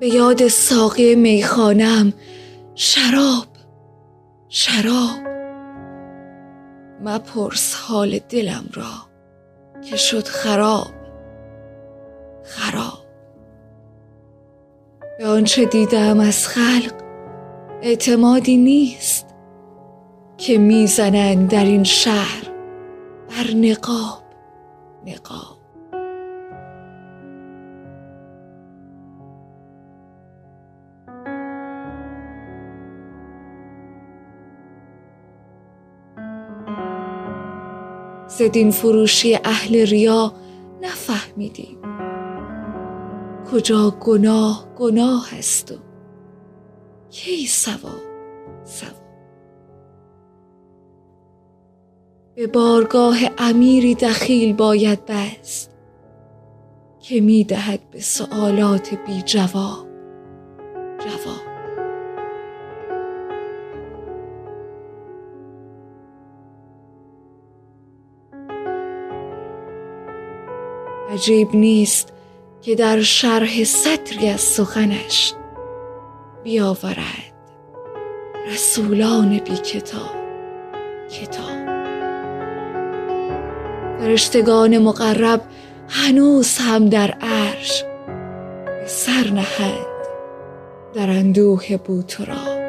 به یاد ساقی میخانم شراب شراب. مپرس حال دلم را که شد خراب. خراب. به آنچه دیدم از خلق اعتمادی نیست که می‌زنند در این شهر بر نقاب. نقاب. زدین فروشی اهل ریا نفهمیدیم کجا گناه گناه است و کی سوا سوا به بارگاه امیری دخیل باید بست که می‌دهد به سوالات بی جواب جواب. عجیب نیست که در شرح سطری از سخنش بیاورد رسولان بی کتاب. کتاب. فرشتگان مقرب هنوز هم در عرش سر نهند در اندوه بوترا.